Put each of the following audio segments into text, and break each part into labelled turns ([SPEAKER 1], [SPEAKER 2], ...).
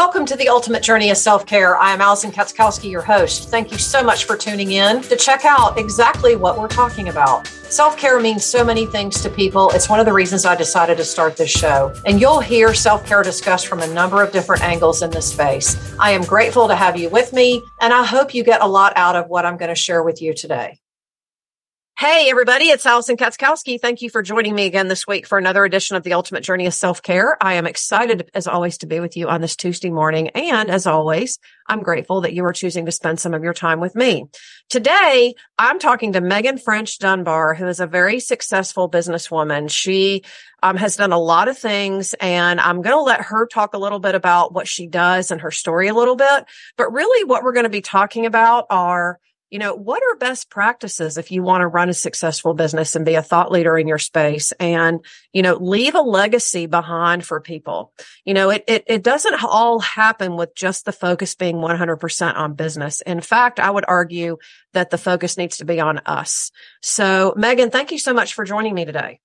[SPEAKER 1] Welcome to the Ultimate Journey of Self Care. I am Alison Katzkowski, your host. Thank you so much for tuning in to check out exactly what we're talking about. Self care means so many things to people. It's one of the reasons I decided to start this show. And you'll hear self care discussed from a number of different angles in this space. I am grateful to have you with me, and I hope you get a lot out of what I'm going to share with you today. Hey, everybody, it's Alison Katzkowski. Thank you for joining me again this week for another edition of the Ultimate Journey of Self Care. I am excited, as always, to be with you on this Tuesday morning. And as always, I'm grateful that you are choosing to spend some of your time with me. Today, I'm talking to Meghan French Dunbar, who is a very successful businesswoman. She um, has done a lot of things, and I'm going to let her talk a little bit about what she does and her story a little bit. But really, what we're going to be talking about are you know, what are best practices if you want to run a successful business and be a thought leader in your space and, you know, leave a legacy behind for people? You know, it, it, it doesn't all happen with just the focus being 100% on business. In fact, I would argue that the focus needs to be on us. So Meghan, thank you so much for joining me today.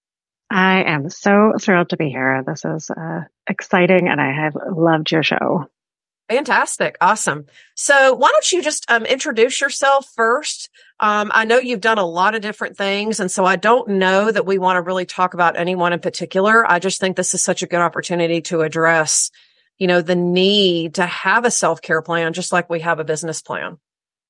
[SPEAKER 2] I am so thrilled to be here. This is uh, exciting and I have loved your show.
[SPEAKER 1] Fantastic. Awesome. So why don't you just um, introduce yourself first? Um, I know you've done a lot of different things. And so I don't know that we want to really talk about anyone in particular. I just think this is such a good opportunity to address, you know, the need to have a self-care plan, just like we have a business plan.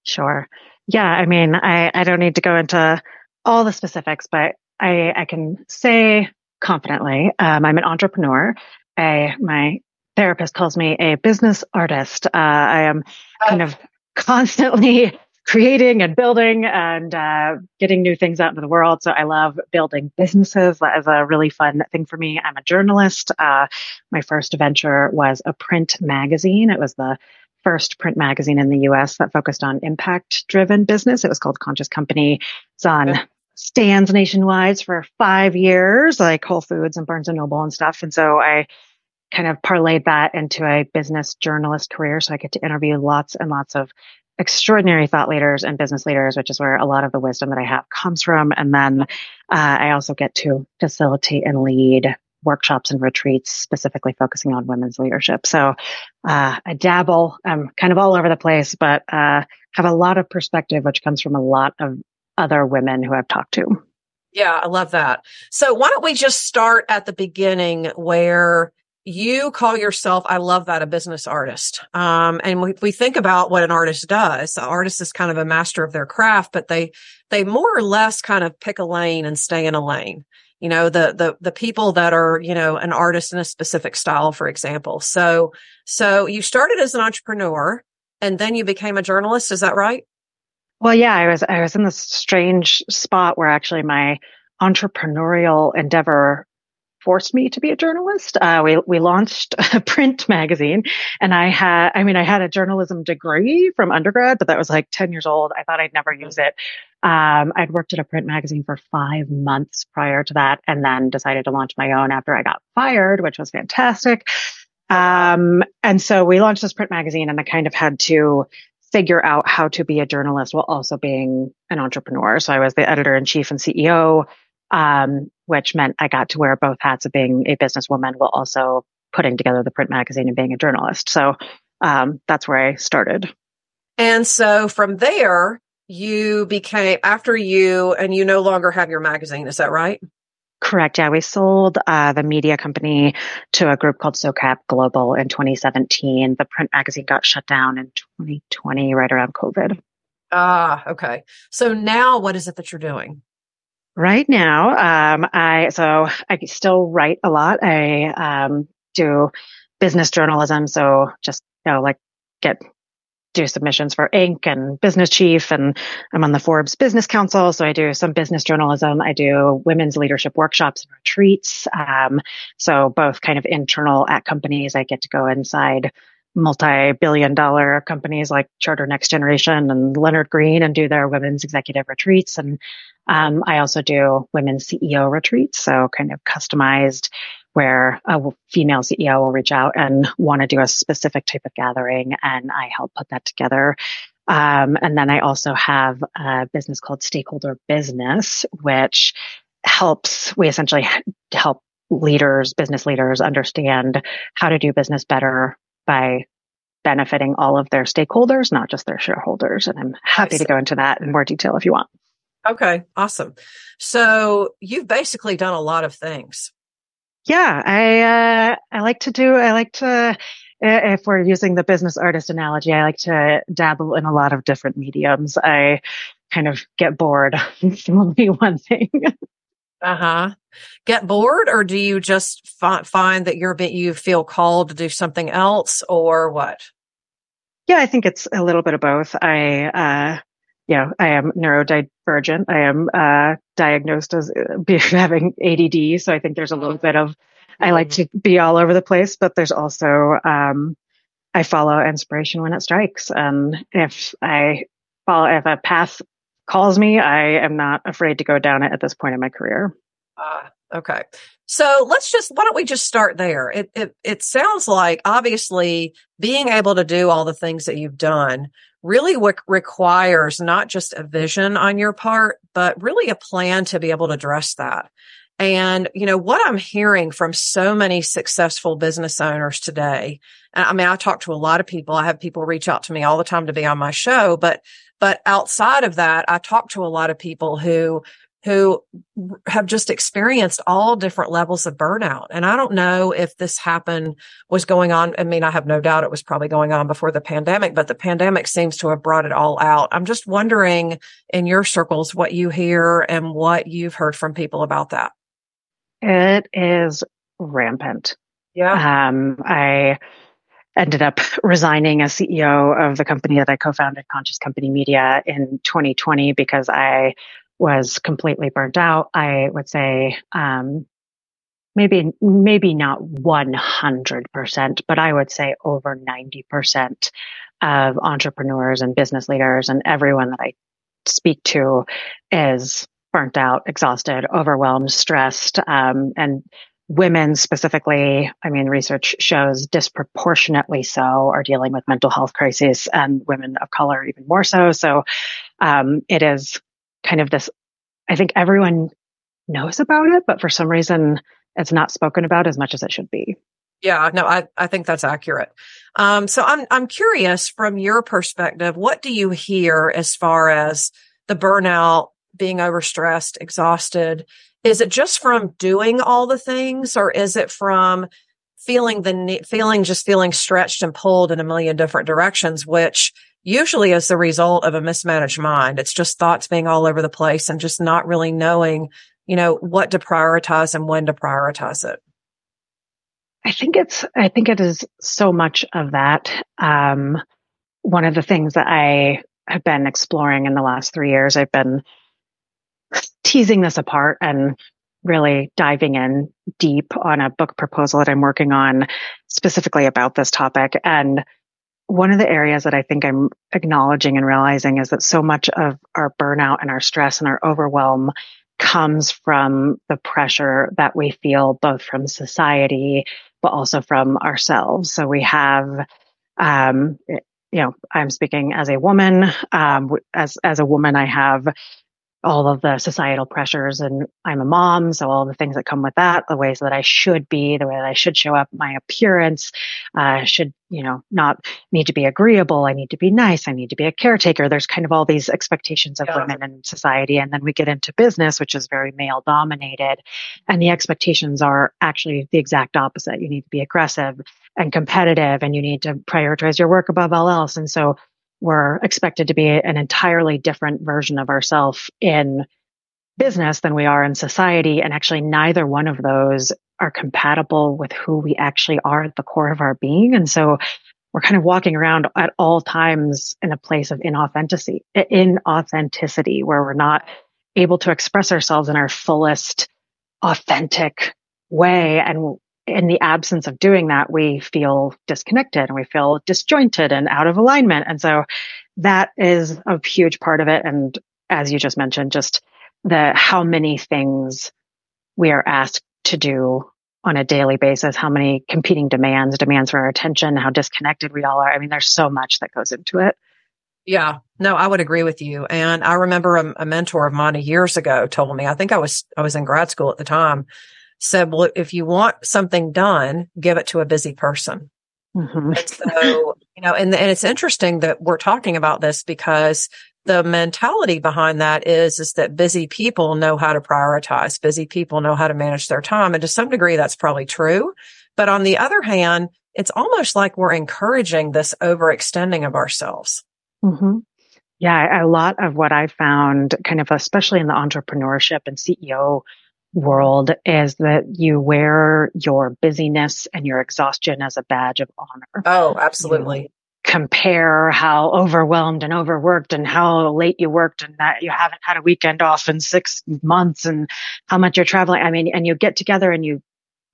[SPEAKER 2] Sure. Yeah. I mean, I, I don't need to go into all the specifics, but I, I can say confidently, um, I'm an entrepreneur. I, my therapist calls me a business artist. Uh, I am kind of constantly creating and building and uh, getting new things out into the world. So I love building businesses. That is a really fun thing for me. I'm a journalist. Uh, my first venture was a print magazine. It was the first print magazine in the US that focused on impact driven business. It was called Conscious Company. It's on stands nationwide for five years, like Whole Foods and Barnes and Noble and stuff. And so I kind of parlayed that into a business journalist career. So I get to interview lots and lots of extraordinary thought leaders and business leaders, which is where a lot of the wisdom that I have comes from. And then uh, I also get to facilitate and lead workshops and retreats specifically focusing on women's leadership. So uh, I dabble, I'm kind of all over the place, but uh, have a lot of perspective, which comes from a lot of other women who I've talked to.
[SPEAKER 1] Yeah, I love that. So why don't we just start at the beginning where you call yourself, I love that, a business artist. Um, and we, we think about what an artist does. The artist is kind of a master of their craft, but they, they more or less kind of pick a lane and stay in a lane. You know, the, the, the people that are, you know, an artist in a specific style, for example. So, so you started as an entrepreneur and then you became a journalist. Is that right?
[SPEAKER 2] Well, yeah, I was, I was in this strange spot where actually my entrepreneurial endeavor forced me to be a journalist. Uh, we we launched a print magazine, and I had I mean I had a journalism degree from undergrad, but that was like ten years old. I thought I'd never use it. Um, I'd worked at a print magazine for five months prior to that, and then decided to launch my own after I got fired, which was fantastic. Um, and so we launched this print magazine, and I kind of had to figure out how to be a journalist while also being an entrepreneur. So I was the editor in chief and CEO um, which meant I got to wear both hats of being a businesswoman while also putting together the print magazine and being a journalist. So um, that's where I started.
[SPEAKER 1] And so from there, you became after you, and you no longer have your magazine. Is that right?
[SPEAKER 2] Correct. Yeah, we sold uh, the media company to a group called SOCAP Global in 2017. The print magazine got shut down in 2020, right around COVID.
[SPEAKER 1] Ah, okay. So now, what is it that you're doing?
[SPEAKER 2] Right now, um, I so I still write a lot. I um, do business journalism, so just you know, like get do submissions for Inc. and Business Chief, and I'm on the Forbes Business Council, so I do some business journalism. I do women's leadership workshops and retreats. Um, so both kind of internal at companies. I get to go inside multi-billion dollar companies like Charter Next Generation and Leonard Green and do their women's executive retreats. And um, I also do women's CEO retreats, so kind of customized where a female CEO will reach out and want to do a specific type of gathering, and I help put that together. Um, and then I also have a business called Stakeholder Business, which helps, we essentially help leaders, business leaders understand how to do business better by benefiting all of their stakeholders, not just their shareholders. And I'm happy to go into that in more detail if you want.
[SPEAKER 1] Okay, awesome. So you've basically done a lot of things.
[SPEAKER 2] Yeah, I uh, I like to do. I like to. If we're using the business artist analogy, I like to dabble in a lot of different mediums. I kind of get bored from only one thing.
[SPEAKER 1] uh huh. Get bored, or do you just fi- find that you're you feel called to do something else, or what?
[SPEAKER 2] Yeah, I think it's a little bit of both. I uh, yeah, I am neurodivergent. I am uh, diagnosed as having ADD. So I think there's a little bit of, I like to be all over the place, but there's also, um, I follow inspiration when it strikes. And if I follow, if a path calls me, I am not afraid to go down it at this point in my career.
[SPEAKER 1] Uh, okay. So let's just, why don't we just start there? It, it, it sounds like obviously being able to do all the things that you've done really w- requires not just a vision on your part, but really a plan to be able to address that. And, you know, what I'm hearing from so many successful business owners today, I mean, I talk to a lot of people. I have people reach out to me all the time to be on my show, but, but outside of that, I talk to a lot of people who who have just experienced all different levels of burnout. And I don't know if this happened was going on. I mean, I have no doubt it was probably going on before the pandemic, but the pandemic seems to have brought it all out. I'm just wondering in your circles what you hear and what you've heard from people about that.
[SPEAKER 2] It is rampant.
[SPEAKER 1] Yeah.
[SPEAKER 2] Um, I ended up resigning as CEO of the company that I co-founded, Conscious Company Media, in 2020 because I was completely burnt out. I would say, um, maybe, maybe not 100%, but I would say over 90% of entrepreneurs and business leaders and everyone that I speak to is burnt out, exhausted, overwhelmed, stressed, um, and women specifically, I mean, research shows disproportionately so are dealing with mental health crises and women of color even more so. So, um, it is kind of this, I think everyone knows about it, but for some reason it's not spoken about as much as it should be.
[SPEAKER 1] Yeah, no, I, I think that's accurate. Um, so I'm, I'm curious from your perspective, what do you hear as far as the burnout, being overstressed, exhausted? Is it just from doing all the things or is it from feeling the feeling, just feeling stretched and pulled in a million different directions, which usually is the result of a mismanaged mind. It's just thoughts being all over the place and just not really knowing, you know, what to prioritize and when to prioritize it.
[SPEAKER 2] I think it's, I think it is so much of that. Um, one of the things that I have been exploring in the last three years, I've been teasing this apart and really diving in deep on a book proposal that I'm working on specifically about this topic. And one of the areas that I think I'm acknowledging and realizing is that so much of our burnout and our stress and our overwhelm comes from the pressure that we feel both from society, but also from ourselves. So we have, um, you know, I'm speaking as a woman. Um, as as a woman, I have all of the societal pressures and I'm a mom. So all the things that come with that, the ways that I should be, the way that I should show up, my appearance, uh, should, you know, not need to be agreeable. I need to be nice. I need to be a caretaker. There's kind of all these expectations of yeah. women in society. And then we get into business, which is very male dominated. And the expectations are actually the exact opposite. You need to be aggressive and competitive and you need to prioritize your work above all else. And so we're expected to be an entirely different version of ourselves in business than we are in society. And actually, neither one of those are compatible with who we actually are at the core of our being. And so we're kind of walking around at all times in a place of inauthenticity, inauthenticity, where we're not able to express ourselves in our fullest, authentic way. And in the absence of doing that, we feel disconnected and we feel disjointed and out of alignment. And so that is a huge part of it. And as you just mentioned, just the how many things we are asked to do on a daily basis, how many competing demands, demands for our attention, how disconnected we all are. I mean, there's so much that goes into it.
[SPEAKER 1] Yeah, no, I would agree with you. And I remember a, a mentor of mine years ago told me, I think I was, I was in grad school at the time said, well, if you want something done, give it to a busy person. Mm-hmm. And so, you know, and, and it's interesting that we're talking about this because the mentality behind that is, is that busy people know how to prioritize. Busy people know how to manage their time. And to some degree, that's probably true. But on the other hand, it's almost like we're encouraging this overextending of ourselves.
[SPEAKER 2] Mm-hmm. Yeah, a lot of what I found, kind of especially in the entrepreneurship and CEO world, is that you wear your busyness and your exhaustion as a badge of honor.
[SPEAKER 1] Oh, absolutely.
[SPEAKER 2] You compare how overwhelmed and overworked and how late you worked and that you haven't had a weekend off in six months and how much you're traveling. I mean, and you get together and you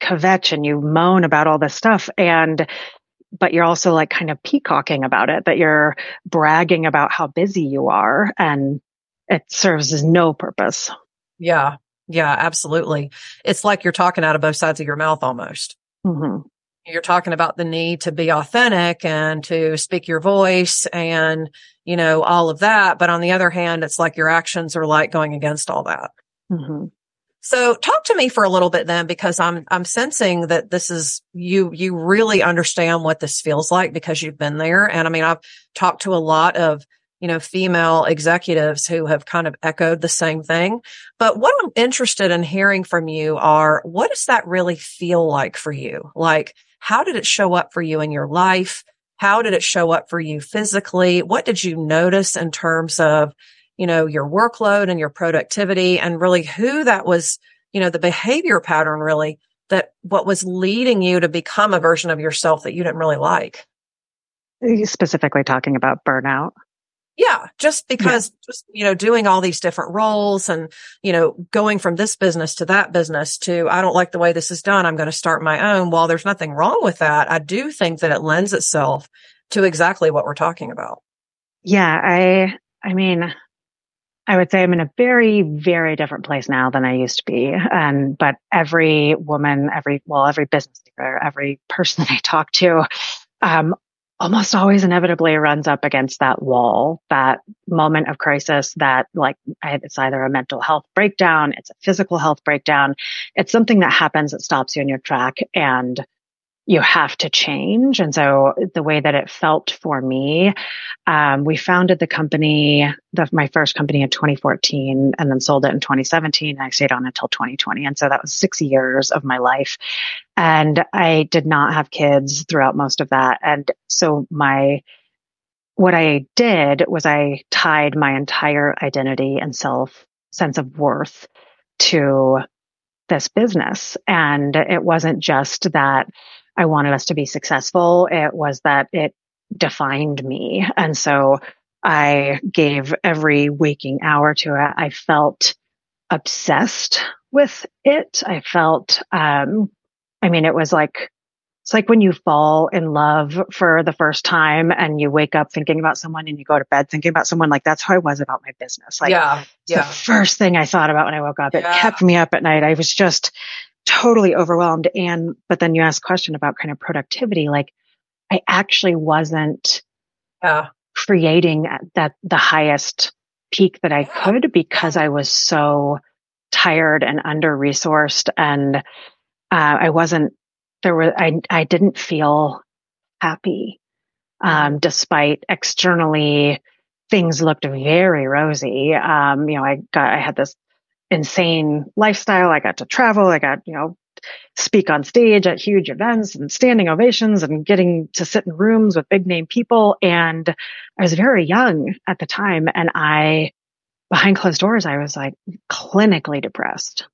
[SPEAKER 2] kvetch and you moan about all this stuff. And but you're also like kind of peacocking about it, that you're bragging about how busy you are and it serves no purpose.
[SPEAKER 1] Yeah. Yeah, absolutely. It's like you're talking out of both sides of your mouth almost. Mm-hmm. You're talking about the need to be authentic and to speak your voice and, you know, all of that. But on the other hand, it's like your actions are like going against all that. Mm-hmm. So talk to me for a little bit then, because I'm, I'm sensing that this is you, you really understand what this feels like because you've been there. And I mean, I've talked to a lot of, you know, female executives who have kind of echoed the same thing. But what I'm interested in hearing from you are what does that really feel like for you? Like, how did it show up for you in your life? How did it show up for you physically? What did you notice in terms of you know, your workload and your productivity and really who that was, you know, the behavior pattern really that what was leading you to become a version of yourself that you didn't really like.
[SPEAKER 2] Specifically talking about burnout.
[SPEAKER 1] Yeah, just because yeah. just you know doing all these different roles and you know going from this business to that business to I don't like the way this is done, I'm going to start my own. While there's nothing wrong with that, I do think that it lends itself to exactly what we're talking about.
[SPEAKER 2] Yeah, I I mean, I would say I'm in a very, very different place now than I used to be. And, but every woman, every, well, every business leader, every person that I talk to, um, almost always inevitably runs up against that wall, that moment of crisis that like it's either a mental health breakdown, it's a physical health breakdown. It's something that happens that stops you in your track and you have to change. And so the way that it felt for me, um, we founded the company, the, my first company in 2014 and then sold it in 2017. And I stayed on until 2020. And so that was six years of my life. And I did not have kids throughout most of that. And so my, what I did was I tied my entire identity and self sense of worth to this business. And it wasn't just that I wanted us to be successful. It was that it defined me. And so I gave every waking hour to it. I felt obsessed with it. I felt, um, I mean, it was like, it's like when you fall in love for the first time and you wake up thinking about someone and you go to bed thinking about someone. Like that's how I was about my business. Like,
[SPEAKER 1] yeah, yeah.
[SPEAKER 2] the first thing I thought about when I woke up. It kept me up at night. I was just totally overwhelmed. And, but then you ask a question about kind of productivity. Like I actually wasn't
[SPEAKER 1] yeah.
[SPEAKER 2] creating that the highest peak that I could because I was so tired and under resourced and uh, I wasn't there were I I didn't feel happy um, despite externally things looked very rosy um, you know I got I had this insane lifestyle. I got to travel. I got, you know, speak on stage at huge events and standing ovations and getting to sit in rooms with big name people. And I was very young at the time. And I, behind closed doors, I was like clinically depressed.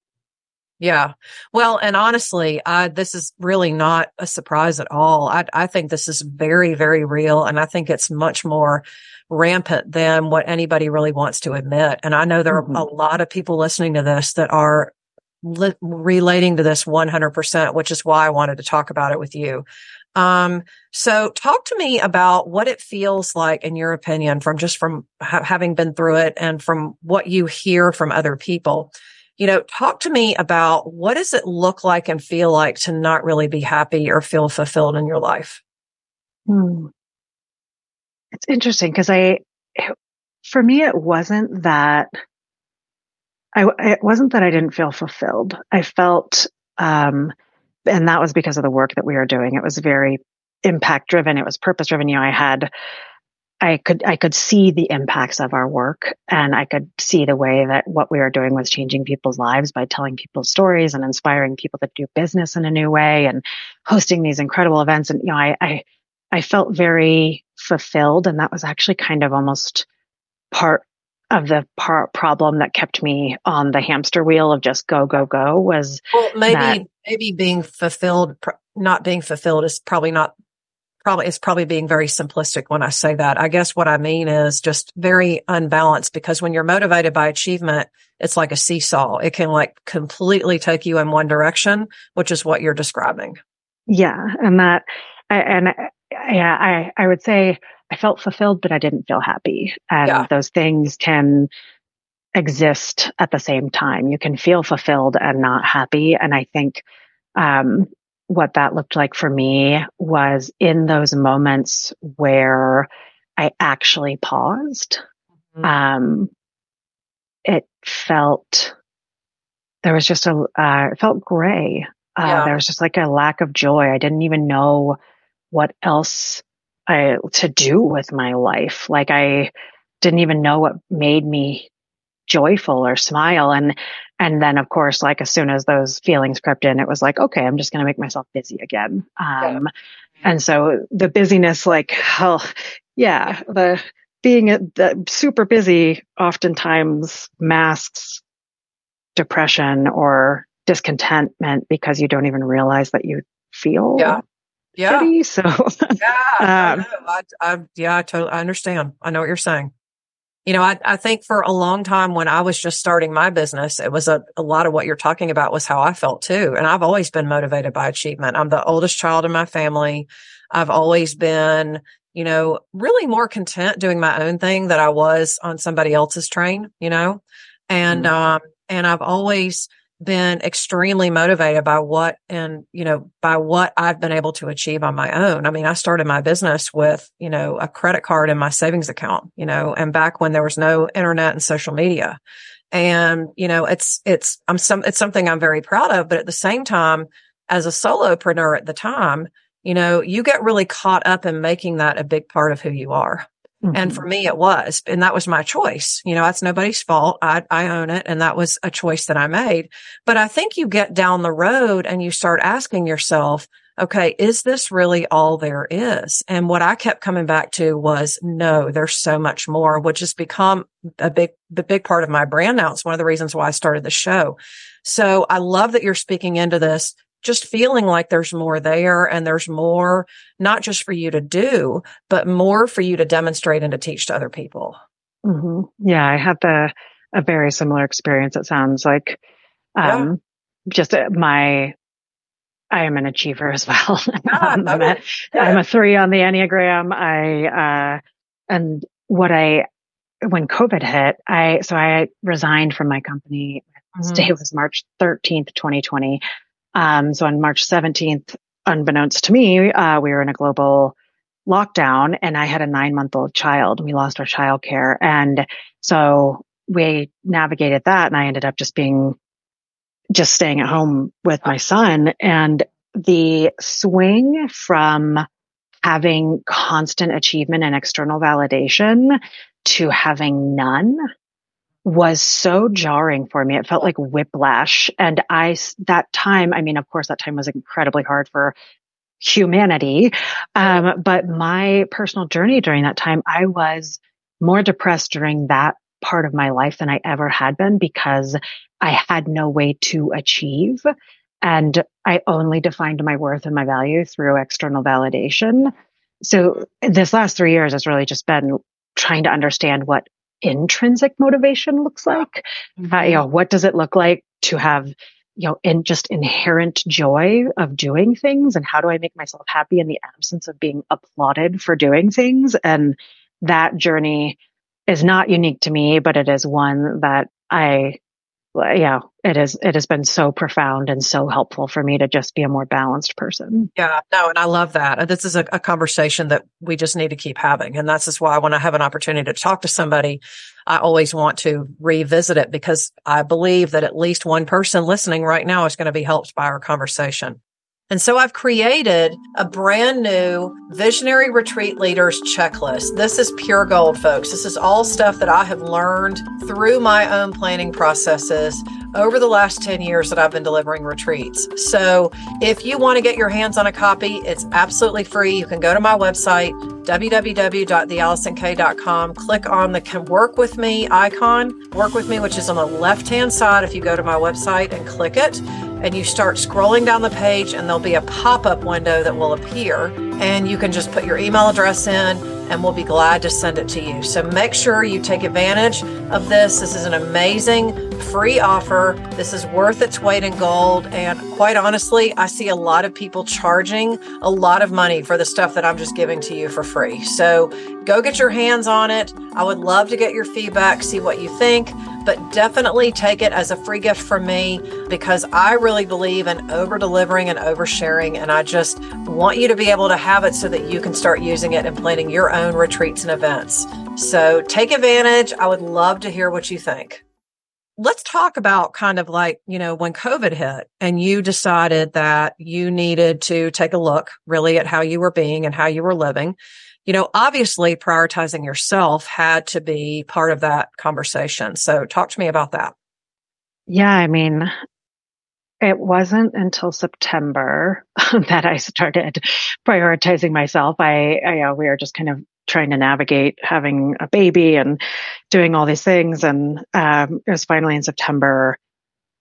[SPEAKER 1] Yeah. Well, and honestly, I, this is really not a surprise at all. I, I think this is very, very real. And I think it's much more rampant than what anybody really wants to admit. And I know there mm-hmm. are a lot of people listening to this that are li- relating to this 100%, which is why I wanted to talk about it with you. Um, so talk to me about what it feels like in your opinion from just from ha- having been through it and from what you hear from other people. You know, talk to me about what does it look like and feel like to not really be happy or feel fulfilled in your life?
[SPEAKER 2] Hmm. It's interesting because I, for me, it wasn't that I, it wasn't that I didn't feel fulfilled. I felt, um, and that was because of the work that we were doing. It was very impact driven. It was purpose driven. You know, I had, I could, I could see the impacts of our work and I could see the way that what we were doing was changing people's lives by telling people's stories and inspiring people to do business in a new way and hosting these incredible events. And, you know, I, I, I felt very fulfilled. And that was actually kind of almost part of the part problem that kept me on the hamster wheel of just go, go, go was
[SPEAKER 1] well, maybe, that, maybe being fulfilled, not being fulfilled is probably not probably it's probably being very simplistic when I say that. I guess what I mean is just very unbalanced because when you're motivated by achievement, it's like a seesaw. It can like completely take you in one direction, which is what you're describing.
[SPEAKER 2] Yeah, and that and yeah, I I would say I felt fulfilled, but I didn't feel happy, and yeah. those things can exist at the same time. You can feel fulfilled and not happy, and I think um, what that looked like for me was in those moments where I actually paused. Mm-hmm. Um, it felt, there was just a, uh, it felt gray. Uh, yeah. There was just like a lack of joy. I didn't even know what else I, to do with my life. Like I didn't even know what made me joyful or smile. And, and then of course, like as soon as those feelings crept in, it was like, okay, I'm just going to make myself busy again. Um, yeah. and so the busyness, like, oh, yeah, the being the super busy oftentimes masks depression or discontentment because you don't even realize that you feel
[SPEAKER 1] yeah. Yeah.
[SPEAKER 2] Shitty, so
[SPEAKER 1] yeah, um, I, I, I, yeah, I totally I understand. I know what you're saying you know, I, I think for a long time when I was just starting my business, it was a, a lot of what you're talking about was how I felt too. And I've always been motivated by achievement. I'm the oldest child in my family. I've always been, you know, really more content doing my own thing that I was on somebody else's train, you know, and, mm-hmm. um, and I've always, been extremely motivated by what and you know by what I've been able to achieve on my own. I mean, I started my business with, you know, a credit card in my savings account, you know, and back when there was no internet and social media. And, you know, it's it's I'm some it's something I'm very proud of, but at the same time as a solopreneur at the time, you know, you get really caught up in making that a big part of who you are. Mm-hmm. And for me, it was, and that was my choice. You know, that's nobody's fault. I, I own it. And that was a choice that I made. But I think you get down the road and you start asking yourself, okay, is this really all there is? And what I kept coming back to was no, there's so much more, which has become a big, the big part of my brand now. It's one of the reasons why I started the show. So I love that you're speaking into this just feeling like there's more there and there's more, not just for you to do, but more for you to demonstrate and to teach to other people.
[SPEAKER 2] Mm-hmm. Yeah, I had the, a very similar experience. It sounds like, um, yeah. just uh, my, I am an achiever as well. Ah, um, I'm, a. I'm a three on the Enneagram. I, uh, and what I, when COVID hit, I, so I resigned from my company. Mm-hmm. Day was March 13th, 2020. Um, so on March 17th, unbeknownst to me, uh, we were in a global lockdown and I had a nine month old child. We lost our childcare. And so we navigated that and I ended up just being, just staying at home with my son and the swing from having constant achievement and external validation to having none was so jarring for me. It felt like whiplash. And I, that time, I mean, of course, that time was incredibly hard for humanity. Um, but my personal journey during that time, I was more depressed during that part of my life than I ever had been because I had no way to achieve. And I only defined my worth and my value through external validation. So this last three years has really just been trying to understand what intrinsic motivation looks like. Mm-hmm. Uh, you know, what does it look like to have, you know, in just inherent joy of doing things and how do I make myself happy in the absence of being applauded for doing things? And that journey is not unique to me, but it is one that I yeah, it is. It has been so profound and so helpful for me to just be a more balanced person.
[SPEAKER 1] Yeah, no, and I love that. Uh, this is a, a conversation that we just need to keep having, and that's just why when I have an opportunity to talk to somebody, I always want to revisit it because I believe that at least one person listening right now is going to be helped by our conversation. And so I've created a brand new Visionary Retreat Leaders checklist. This is pure gold, folks. This is all stuff that I have learned through my own planning processes over the last 10 years that I've been delivering retreats. So if you want to get your hands on a copy, it's absolutely free. You can go to my website, www.theallisonk.com, click on the Can Work With Me icon, Work With Me, which is on the left hand side if you go to my website and click it and you start scrolling down the page and there'll be a pop-up window that will appear and you can just put your email address in and we'll be glad to send it to you. So make sure you take advantage of this. This is an amazing free offer. This is worth its weight in gold. And quite honestly, I see a lot of people charging a lot of money for the stuff that I'm just giving to you for free. So go get your hands on it. I would love to get your feedback, see what you think but definitely take it as a free gift from me because I really believe in over delivering and oversharing. And I just want you to be able to have it so that you can start using it and planning your own retreats and events. So take advantage. I would love to hear what you think. Let's talk about kind of like, you know, when COVID hit and you decided that you needed to take a look really at how you were being and how you were living you know, obviously prioritizing yourself had to be part of that conversation. So talk to me about that.
[SPEAKER 2] Yeah. I mean, it wasn't until September that I started prioritizing myself. I, I uh, we were just kind of trying to navigate having a baby and doing all these things. And um, it was finally in September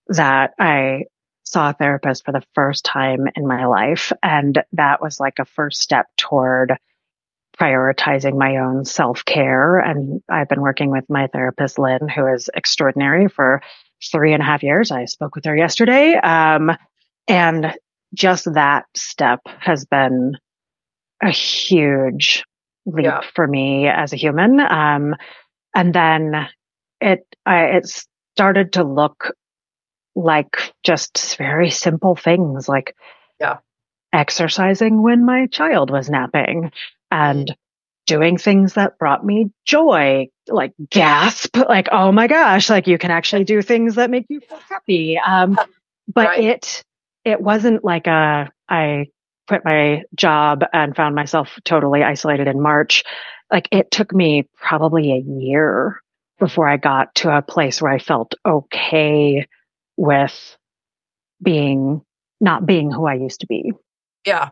[SPEAKER 2] that I saw a therapist for the first time in my life. And that was like a first step toward prioritizing my own self care. And I've been working with my therapist, Lynn, who is extraordinary for three and a half years. I spoke with her yesterday. Um, and just that step has been a huge leap yeah. for me as a human. Um, and then it, I, it started to look like just very simple things like
[SPEAKER 1] yeah.
[SPEAKER 2] exercising when my child was napping, and doing things that brought me joy, like gasp, like, oh my gosh, like you can actually do things that make you feel happy. Um, but right. it, it wasn't like a, I quit my job and found myself totally isolated in March. Like it took me probably a year before I got to a place where I felt okay with being, not being who I used to be.
[SPEAKER 1] Yeah.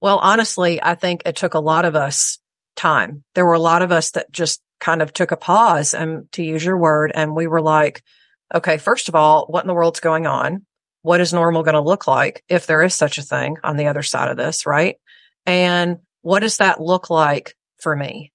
[SPEAKER 1] Well, honestly, I think it took a lot of us time. There were a lot of us that just kind of took a pause and to use your word. And we were like, okay, first of all, what in the world's going on? What is normal going to look like if there is such a thing on the other side of this? Right. And what does that look like for me?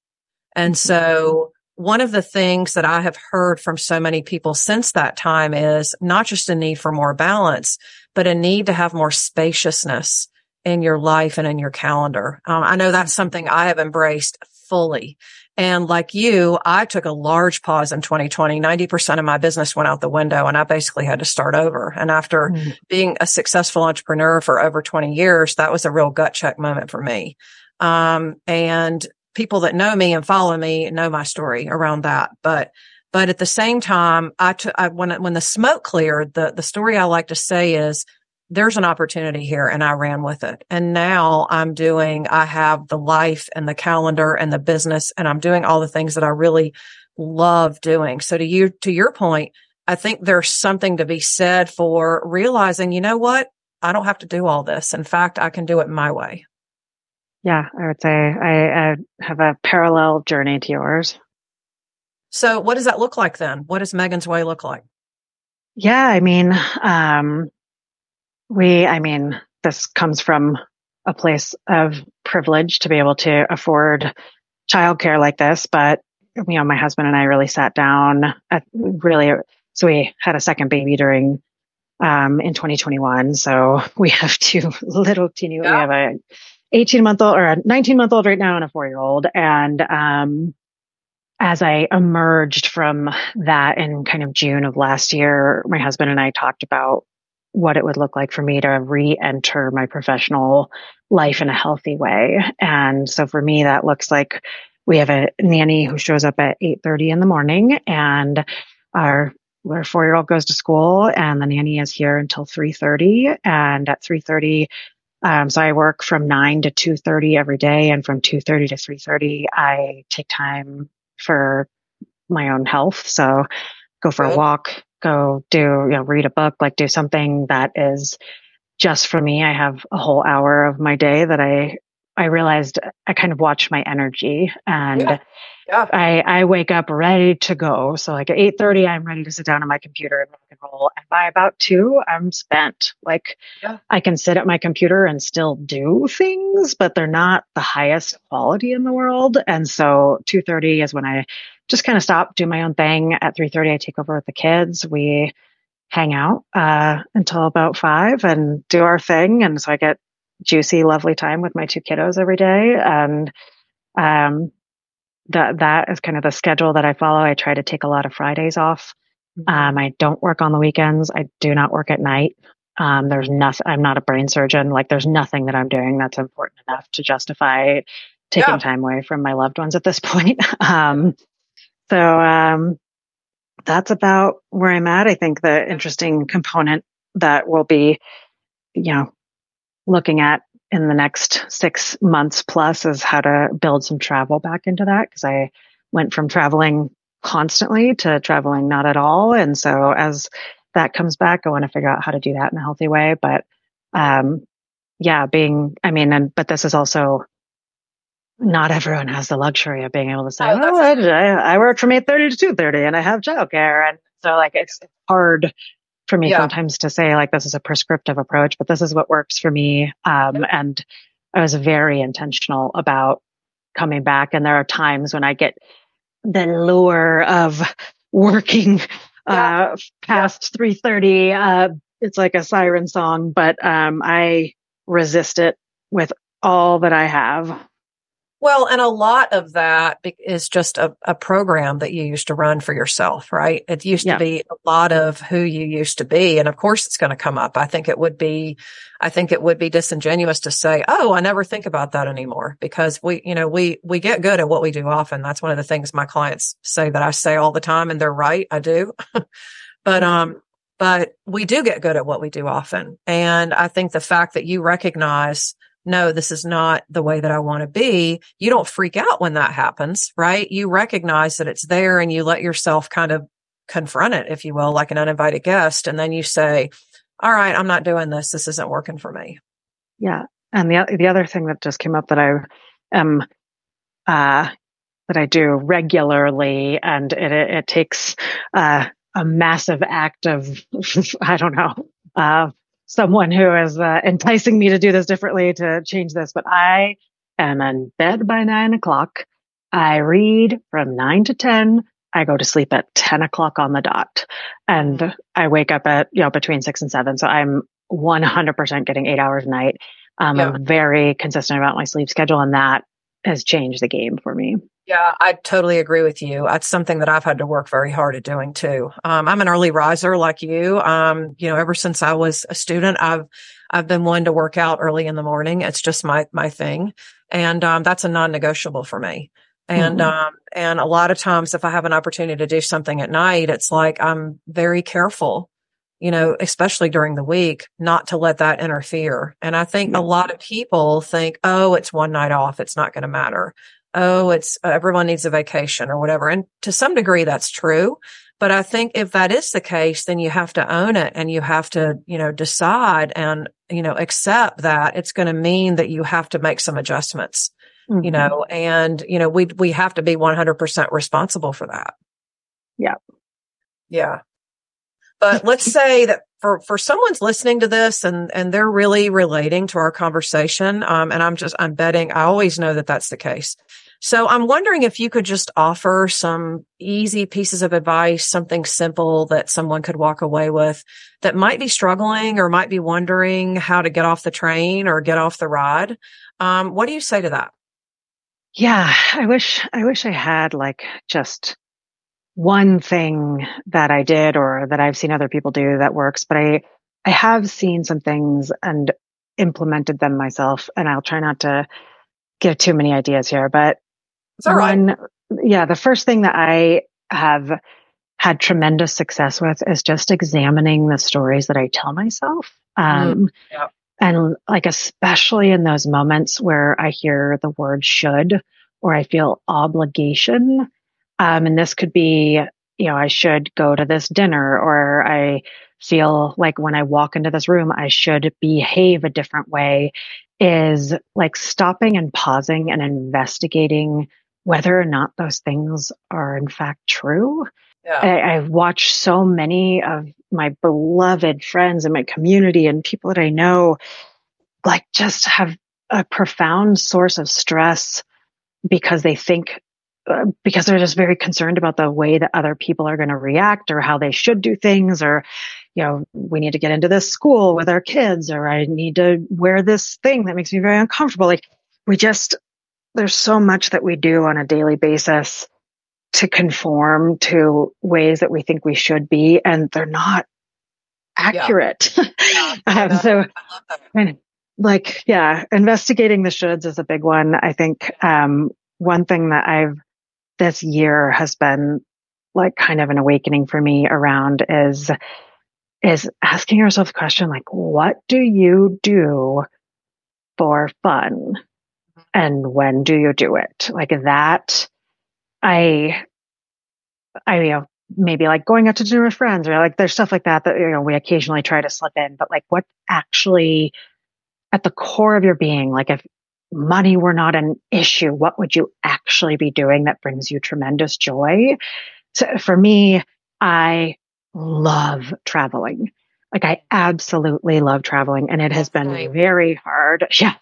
[SPEAKER 1] And mm-hmm. so one of the things that I have heard from so many people since that time is not just a need for more balance, but a need to have more spaciousness in your life and in your calendar. Um, I know that's something I have embraced fully. And like you, I took a large pause in 2020. 90% of my business went out the window and I basically had to start over. And after mm. being a successful entrepreneur for over 20 years, that was a real gut check moment for me. Um, and people that know me and follow me know my story around that. But, but at the same time, I, t- I when, when the smoke cleared, the, the story I like to say is there's an opportunity here and I ran with it. And now I'm doing, I have the life and the calendar and the business and I'm doing all the things that I really love doing. So to you, to your point, I think there's something to be said for realizing, you know what? I don't have to do all this. In fact, I can do it my way.
[SPEAKER 2] Yeah, I would say I, I have a parallel journey to yours.
[SPEAKER 1] So what does that look like then? What does Meghan's way look like?
[SPEAKER 2] Yeah, I mean, um, we, I mean, this comes from a place of privilege to be able to afford childcare like this, but you know, my husband and I really sat down at really, so we had a second baby during, um, in 2021. So we have two little teeny, yeah. we have a 18 month old or a 19 month old right now and a four year old. And, um, as I emerged from that in kind of June of last year, my husband and I talked about what it would look like for me to re-enter my professional life in a healthy way. And so for me, that looks like we have a nanny who shows up at 8.30 in the morning and our our four year old goes to school and the nanny is here until 3.30 and at 3.30 Um, so I work from nine to two thirty every day, and from two thirty to three thirty, I take time for my own health. So go for a walk, go do you know read a book, like do something that is just for me. I have a whole hour of my day that I I realized I kind of watch my energy and yeah. Yeah. I, I wake up ready to go. So like at 8.30, I'm ready to sit down on my computer and rock and roll. And by about two, I'm spent. Like yeah. I can sit at my computer and still do things, but they're not the highest quality in the world. And so 2.30 is when I just kind of stop, do my own thing. At 3.30, I take over with the kids. We hang out, uh, until about five and do our thing. And so I get juicy, lovely time with my two kiddos every day. And, um, that that is kind of the schedule that I follow. I try to take a lot of Fridays off. Mm-hmm. Um, I don't work on the weekends. I do not work at night. Um, there's nothing, I'm not a brain surgeon. Like there's nothing that I'm doing that's important enough to justify taking yeah. time away from my loved ones at this point. um, so, um, that's about where I'm at. I think the interesting component that will be, you know, looking at in the next six months plus is how to build some travel back into that because I went from traveling constantly to traveling not at all. And so as that comes back, I want to figure out how to do that in a healthy way. But um, yeah, being, I mean, and, but this is also not everyone has the luxury of being able to say, oh, oh I, I, work from 8.30 to 2.30 and I have childcare. And so like it's hard for me yeah. sometimes to say like this is a prescriptive approach, but this is what works for me. Um, and I was very intentional about coming back. And there are times when I get the lure of working yeah. uh, past yeah. 3:30. Uh, it's like a siren song, but um, I resist it with all that I have.
[SPEAKER 1] Well, and a lot of that is just a, a, program that you used to run for yourself, right? It used yeah. to be a lot of who you used to be. And of course it's going to come up. I think it would be, I think it would be disingenuous to say, Oh, I never think about that anymore because we, you know, we, we get good at what we do often. That's one of the things my clients say that I say all the time and they're right. I do. but, um, but we do get good at what we do often. And I think the fact that you recognize no, this is not the way that I want to be. You don't freak out when that happens, right? You recognize that it's there and you let yourself kind of confront it, if you will, like an uninvited guest. And then you say, all right, I'm not doing this. This isn't working for me.
[SPEAKER 2] Yeah. And the, the other thing that just came up that I am, uh, that I do regularly and it, it, it takes, uh, a massive act of, I don't know, uh, someone who is uh, enticing me to do this differently to change this, but I am in bed by nine o'clock. I read from nine to 10. I go to sleep at 10 o'clock on the dot and I wake up at, you know, between six and seven. So I'm 100% getting eight hours a night. Um, yeah. I'm very consistent about my sleep schedule and that has changed the game for me.
[SPEAKER 1] Yeah, I totally agree with you. That's something that I've had to work very hard at doing too. Um, I'm an early riser like you. Um, you know, ever since I was a student, I've, I've been one to work out early in the morning. It's just my, my thing. And, um, that's a non-negotiable for me. And, mm-hmm. um, and a lot of times if I have an opportunity to do something at night, it's like I'm very careful, you know, especially during the week, not to let that interfere. And I think a lot of people think, oh, it's one night off. It's not going to matter oh, it's uh, everyone needs a vacation or whatever. And to some degree, that's true. But I think if that is the case, then you have to own it and you have to, you know, decide and, you know, accept that it's going to mean that you have to make some adjustments, mm-hmm. you know, and, you know, we, we have to be 100% responsible for that.
[SPEAKER 2] Yeah.
[SPEAKER 1] Yeah. But let's say that for, for someone's listening to this and, and they're really relating to our conversation. Um, and I'm just, I'm betting I always know that that's the case. So I'm wondering if you could just offer some easy pieces of advice, something simple that someone could walk away with that might be struggling or might be wondering how to get off the train or get off the ride. Um, what do you say to that?
[SPEAKER 2] Yeah, I wish, I wish I had like just one thing that I did or that I've seen other people do that works, but I, I have seen some things and implemented them myself and I'll try not to give too many ideas here, but
[SPEAKER 1] it's all right. One,
[SPEAKER 2] yeah, the first thing that I have had tremendous success with is just examining the stories that I tell myself. Um, mm, yeah. And like, especially in those moments where I hear the word should or I feel obligation. Um, and this could be, you know, I should go to this dinner or I feel like when I walk into this room, I should behave a different way is like stopping and pausing and investigating whether or not those things are in fact true. Yeah. I, I've watched so many of my beloved friends in my community and people that I know, like just have a profound source of stress because they think, uh, because they're just very concerned about the way that other people are going to react or how they should do things or, you know, we need to get into this school with our kids or I need to wear this thing that makes me very uncomfortable. Like we just, there's so much that we do on a daily basis to conform to ways that we think we should be, and they're not accurate. Yeah. Yeah, um, so, like, yeah, investigating the shoulds is a big one. I think um, one thing that I've this year has been like kind of an awakening for me around is is asking yourself the question like, what do you do for fun? And when do you do it? Like that I, I, you know, maybe like going out to dinner with friends or like there's stuff like that that, you know, we occasionally try to slip in, but like what actually at the core of your being, like if money were not an issue, what would you actually be doing that brings you tremendous joy? So for me, I love traveling. Like I absolutely love traveling and it has been very hard. Yeah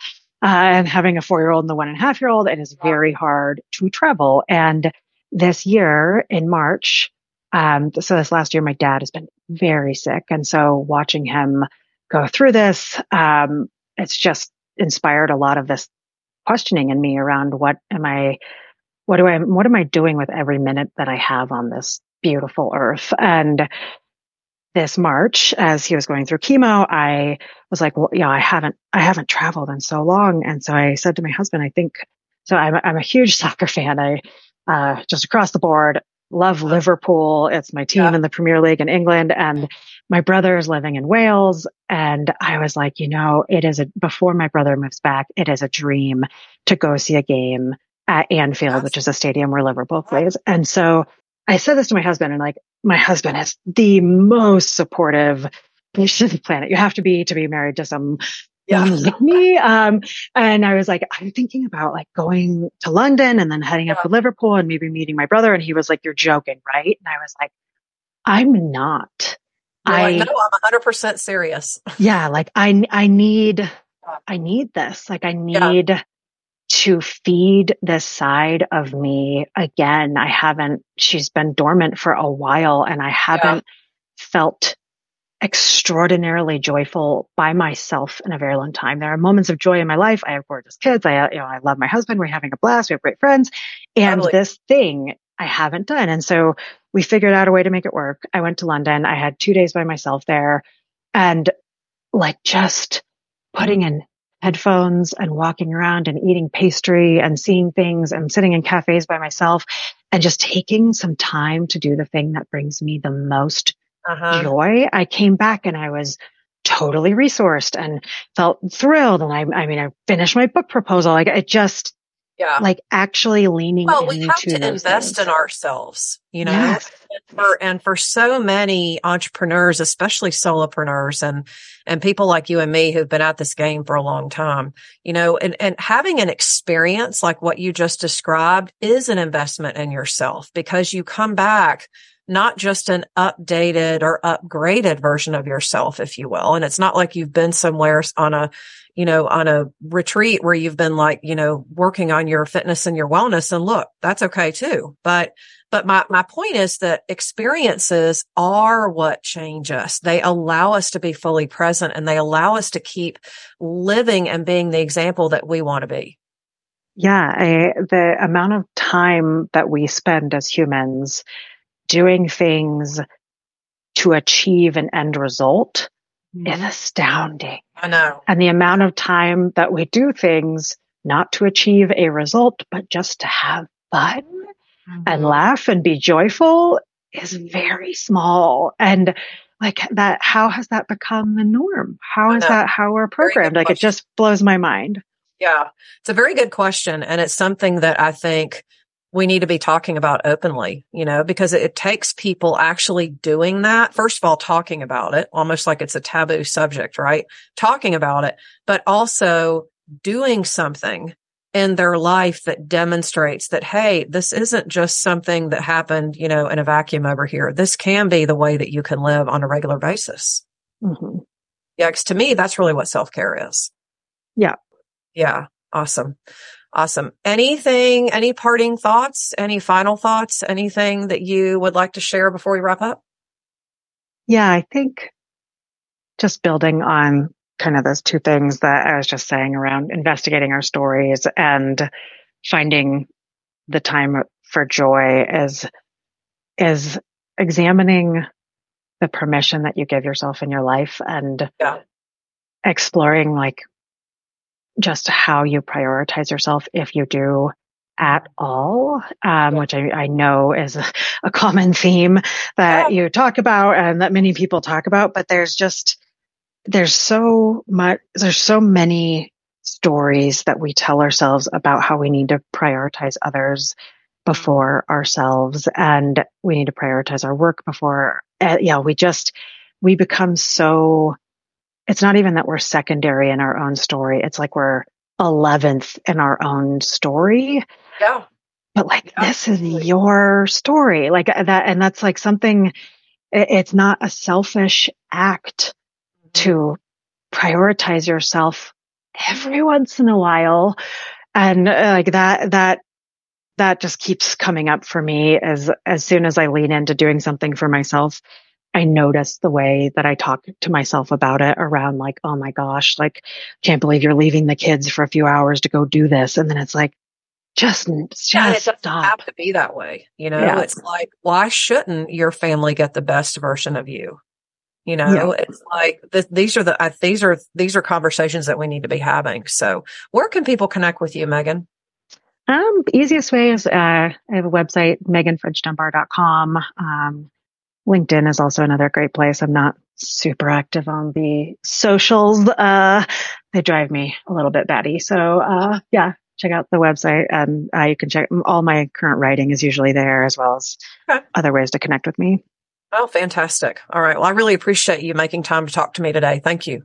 [SPEAKER 2] uh, and having a four year old and the one and a half year old, it is very hard to travel. And this year in March, um, so this last year, my dad has been very sick. And so watching him go through this, um, it's just inspired a lot of this questioning in me around what am I, what do I, what am I doing with every minute that I have on this beautiful earth? And this March as he was going through chemo, I was like, well, yeah, I haven't, I haven't traveled in so long. And so I said to my husband, I think, so I'm, I'm a huge soccer fan. I, uh, just across the board, love Liverpool. It's my team yeah. in the Premier League in England. And my brother is living in Wales. And I was like, you know, it is a, before my brother moves back, it is a dream to go see a game at Anfield, yes. which is a stadium where Liverpool plays. And so I said this to my husband and like my husband is the most supportive person on the planet. You have to be to be married to some yeah. like me. Um, and I was like, I'm thinking about like going to London and then heading yeah. up to Liverpool and maybe meeting my brother. And he was like, you're joking, right? And I was like, I'm not.
[SPEAKER 1] You're I like, no, I'm 100% serious.
[SPEAKER 2] yeah. Like I, I need, I need this. Like I need yeah to feed this side of me again. I haven't, she's been dormant for a while and I haven't yeah. felt extraordinarily joyful by myself in a very long time. There are moments of joy in my life. I have gorgeous kids. I, you know, I love my husband. We're having a blast. We have great friends and totally. this thing I haven't done. And so we figured out a way to make it work. I went to London. I had two days by myself there and like just putting in headphones and walking around and eating pastry and seeing things and sitting in cafes by myself and just taking some time to do the thing that brings me the most uh-huh. joy. I came back and I was totally resourced and felt thrilled. And I, I mean, I finished my book proposal. Like it just, yeah. like actually leaning well we have to
[SPEAKER 1] invest things. in ourselves you know yes. and, for, and for so many entrepreneurs especially solopreneurs and and people like you and me who've been at this game for a long time you know and and having an experience like what you just described is an investment in yourself because you come back not just an updated or upgraded version of yourself, if you will. And it's not like you've been somewhere on a you know, on a retreat where you've been like, you know, working on your fitness and your wellness and look, that's okay too. But, but my, my point is that experiences are what change us. They allow us to be fully present and they allow us to keep living and being the example that we want to be.
[SPEAKER 2] Yeah. I, the amount of time that we spend as humans doing things to achieve an end result mm-hmm. is astounding.
[SPEAKER 1] I know.
[SPEAKER 2] And the amount of time that we do things not to achieve a result, but just to have fun mm-hmm. and laugh and be joyful is very small. And like that, how has that become the norm? How is that how we're programmed? Like question. it just blows my mind.
[SPEAKER 1] Yeah. It's a very good question. And it's something that I think we need to be talking about openly, you know, because it, takes people actually doing that. First of all, talking about it, almost like it's a taboo subject, right? Talking about it, but also doing something in their life that demonstrates that, hey, this isn't just something that happened, you know, in a vacuum over here. This can be the way that you can live on a regular basis. Mm-hmm. Yeah. Cause to me, that's really what self care is.
[SPEAKER 2] Yeah.
[SPEAKER 1] Yeah. Awesome. Awesome. Anything, any parting thoughts, any final thoughts, anything that you would like to share before we wrap up?
[SPEAKER 2] Yeah, I think just building on kind of those two things that I was just saying around investigating our stories and finding the time for joy is, is examining the permission that you give yourself in your life and yeah. exploring like just how you prioritize yourself if you do at all, um, which I, I, know is a, a common theme that you talk about and that many people talk about, but there's just, there's so much, there's so many stories that we tell ourselves about how we need to prioritize others before ourselves and we need to prioritize our work before, uh, yeah, we just, we become so it's not even that we're secondary in our own story. It's like we're 11th in our own story.
[SPEAKER 1] Yeah.
[SPEAKER 2] But like, Absolutely. this is your story. Like that. And that's like something, it's not a selfish act mm-hmm. to prioritize yourself every once in a while. And uh, like that, that, that just keeps coming up for me as, as soon as I lean into doing something for myself. I notice the way that I talk to myself about it around like, oh my gosh, like, can't believe you're leaving the kids for a few hours to go do this. And then it's like, just, just yeah, it doesn't
[SPEAKER 1] have to be that way. You know, yeah. it's like, why shouldn't your family get the best version of you? You know, yeah. it's like th- these are the, uh, these are, these are conversations that we need to be having. So where can people connect with you, Meghan?
[SPEAKER 2] Um, easiest way is, uh, I have a website, meghanfrenchdunbar.com. Um, LinkedIn is also another great place. I'm not super active on the socials. Uh, they drive me a little bit batty. So, uh, yeah, check out the website and uh, you can check all my current writing is usually there as well as okay. other ways to connect with me.
[SPEAKER 1] Oh, fantastic. All right. Well, I really appreciate you making time to talk to me today. Thank you.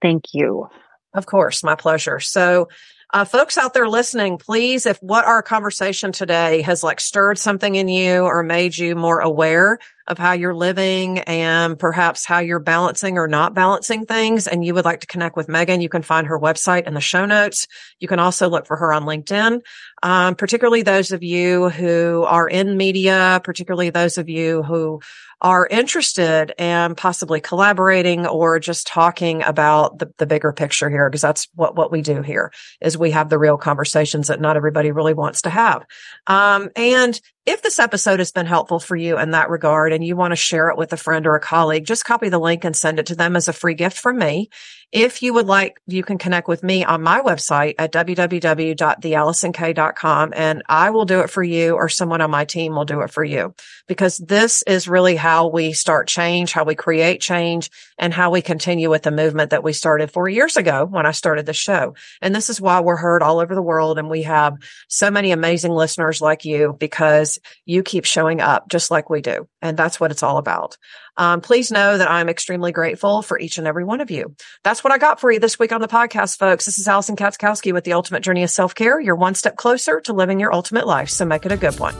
[SPEAKER 2] Thank you.
[SPEAKER 1] Of course. My pleasure. So, uh, folks out there listening, please, if what our conversation today has like stirred something in you or made you more aware of how you're living and perhaps how you're balancing or not balancing things, and you would like to connect with Meghan, you can find her website in the show notes. You can also look for her on LinkedIn. Um, particularly those of you who are in media, particularly those of you who are interested in possibly collaborating or just talking about the, the bigger picture here, because that's what, what we do here is we have the real conversations that not everybody really wants to have. Um, and if this episode has been helpful for you in that regard and you want to share it with a friend or a colleague, just copy the link and send it to them as a free gift from me. If you would like, you can connect with me on my website at www.thealisonk.com and I will do it for you or someone on my team will do it for you because this is really how we start change, how we create change and how we continue with the movement that we started four years ago when I started the show. And this is why we're heard all over the world and we have so many amazing listeners like you because you keep showing up just like we do. And that's what it's all about. Um, please know that I'm extremely grateful for each and every one of you. That's what I got for you this week on the podcast, folks. This is Alison Katzkowski with the Ultimate Journey of Self Care. You're one step closer to living your ultimate life. So make it a good one.